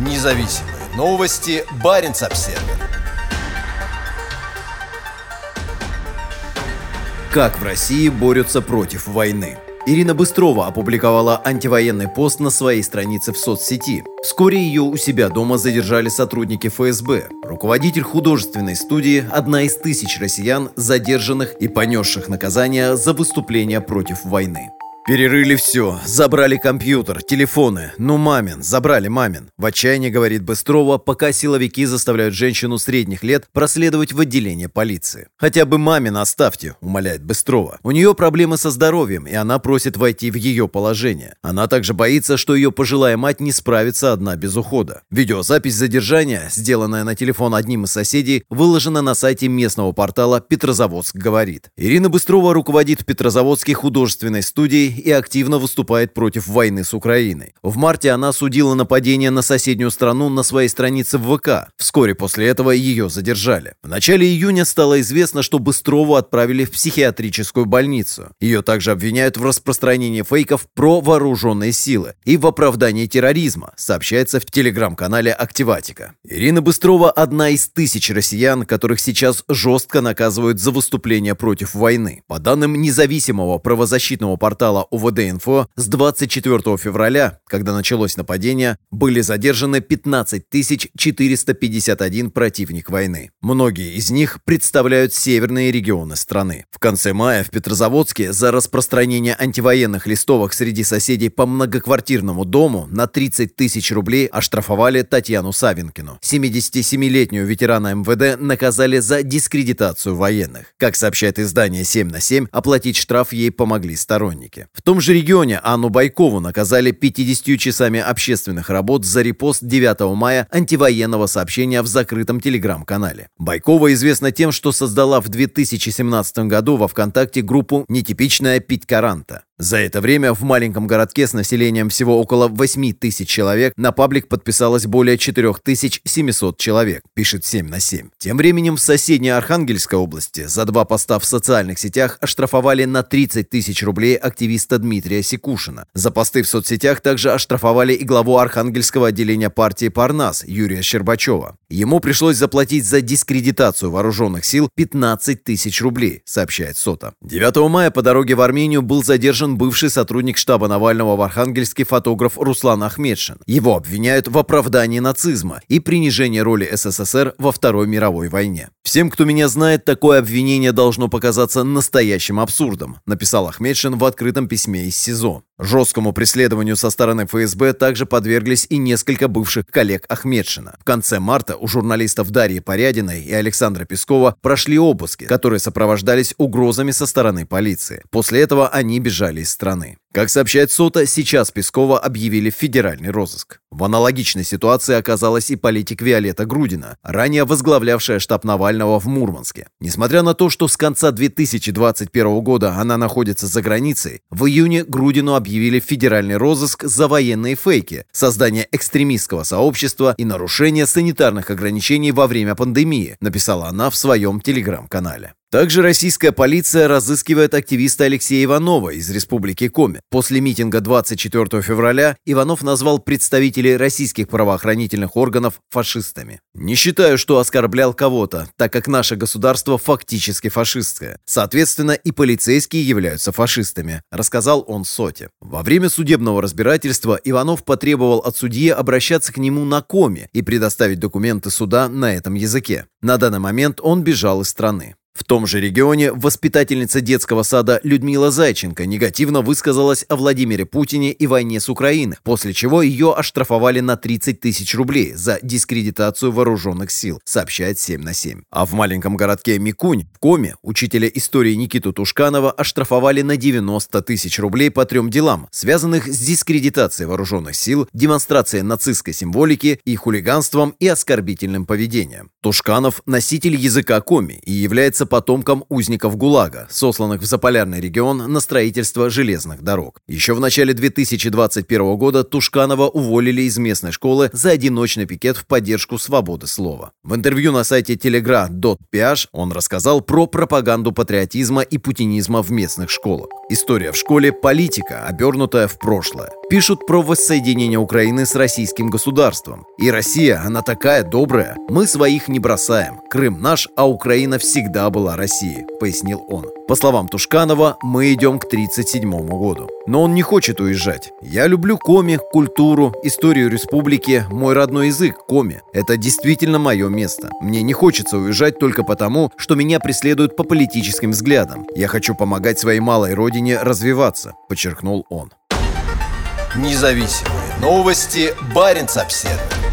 Независимые новости. Барин обсерва Как в России борются против войны? Ирина Быстрова опубликовала антивоенный пост на своей странице в соцсети. Вскоре ее у себя дома задержали сотрудники ФСБ. Руководитель художественной студии – одна из тысяч россиян, задержанных и понесших наказание за выступление против войны. Перерыли все, забрали компьютер, телефоны. Ну, мамин, забрали мамин. В отчаянии говорит Быстрова, пока силовики заставляют женщину средних лет проследовать в отделение полиции. Хотя бы мамин оставьте, умоляет Быстрова. У нее проблемы со здоровьем, и она просит войти в ее положение. Она также боится, что ее пожилая мать не справится одна без ухода. Видеозапись задержания, сделанная на телефон одним из соседей, выложена на сайте местного портала «Петрозаводск говорит». Ирина Быстрова руководит Петрозаводской художественной студией и активно выступает против войны с Украиной. В марте она судила нападение на соседнюю страну на своей странице в ВК. Вскоре после этого ее задержали. В начале июня стало известно, что Быстрову отправили в психиатрическую больницу. Ее также обвиняют в распространении фейков про вооруженные силы и в оправдании терроризма, сообщается в телеграм-канале Активатика. Ирина Быстрова – одна из тысяч россиян, которых сейчас жестко наказывают за выступление против войны. По данным независимого правозащитного портала портала УВД-Инфо, с 24 февраля, когда началось нападение, были задержаны 15 451 противник войны. Многие из них представляют северные регионы страны. В конце мая в Петрозаводске за распространение антивоенных листовок среди соседей по многоквартирному дому на 30 тысяч рублей оштрафовали Татьяну Савинкину. 77-летнюю ветерана МВД наказали за дискредитацию военных. Как сообщает издание «7 на 7», оплатить штраф ей помогли сторонники. В том же регионе Анну Байкову наказали 50 часами общественных работ за репост 9 мая антивоенного сообщения в закрытом телеграм-канале. Байкова известна тем, что создала в 2017 году во ВКонтакте группу «Нетипичная Питькаранта». За это время в маленьком городке с населением всего около 8 тысяч человек на паблик подписалось более 4700 человек, пишет 7 на 7. Тем временем в соседней Архангельской области за два поста в социальных сетях оштрафовали на 30 тысяч рублей активиста Дмитрия Секушина. За посты в соцсетях также оштрафовали и главу Архангельского отделения партии «Парнас» Юрия Щербачева. Ему пришлось заплатить за дискредитацию вооруженных сил 15 тысяч рублей, сообщает СОТА. 9 мая по дороге в Армению был задержан задержан бывший сотрудник штаба Навального в Архангельске фотограф Руслан Ахмедшин. Его обвиняют в оправдании нацизма и принижении роли СССР во Второй мировой войне. «Всем, кто меня знает, такое обвинение должно показаться настоящим абсурдом», написал Ахмедшин в открытом письме из СИЗО. Жесткому преследованию со стороны ФСБ также подверглись и несколько бывших коллег Ахмедшина. В конце марта у журналистов Дарьи Порядиной и Александра Пескова прошли обыски, которые сопровождались угрозами со стороны полиции. После этого они бежали из страны. Как сообщает СОТА, сейчас Пескова объявили в федеральный розыск. В аналогичной ситуации оказалась и политик Виолетта Грудина, ранее возглавлявшая штаб Навального в Мурманске. Несмотря на то, что с конца 2021 года она находится за границей, в июне Грудину объявили в федеральный розыск за военные фейки, создание экстремистского сообщества и нарушение санитарных ограничений во время пандемии, написала она в своем телеграм-канале. Также российская полиция разыскивает активиста Алексея Иванова из Республики Коми. После митинга 24 февраля Иванов назвал представителей российских правоохранительных органов фашистами. «Не считаю, что оскорблял кого-то, так как наше государство фактически фашистское. Соответственно, и полицейские являются фашистами», рассказал он Соте. Во время судебного разбирательства Иванов потребовал от судьи обращаться к нему на Коми и предоставить документы суда на этом языке. На данный момент он бежал из страны. В том же регионе воспитательница детского сада Людмила Зайченко негативно высказалась о Владимире Путине и войне с Украиной, после чего ее оштрафовали на 30 тысяч рублей за дискредитацию вооруженных сил, сообщает 7 на 7. А в маленьком городке Микунь, в Коме, учителя истории Никиту Тушканова оштрафовали на 90 тысяч рублей по трем делам, связанных с дискредитацией вооруженных сил, демонстрацией нацистской символики и хулиганством и оскорбительным поведением. Тушканов – носитель языка Коми и является является потомком узников ГУЛАГа, сосланных в заполярный регион на строительство железных дорог. Еще в начале 2021 года Тушканова уволили из местной школы за одиночный пикет в поддержку свободы слова. В интервью на сайте telegra.ph он рассказал про пропаганду патриотизма и путинизма в местных школах. История в школе – политика, обернутая в прошлое. Пишут про воссоединение Украины с российским государством. И Россия, она такая добрая. Мы своих не бросаем. Крым наш, а Украина всегда была Россией, пояснил он. По словам Тушканова, мы идем к 1937 году. Но он не хочет уезжать. Я люблю Коми, культуру, историю республики, мой родной язык – Коми. Это действительно мое место. Мне не хочется уезжать только потому, что меня преследуют по политическим взглядам. Я хочу помогать своей малой родине развиваться, подчеркнул он. Независимые новости. Барин обседный.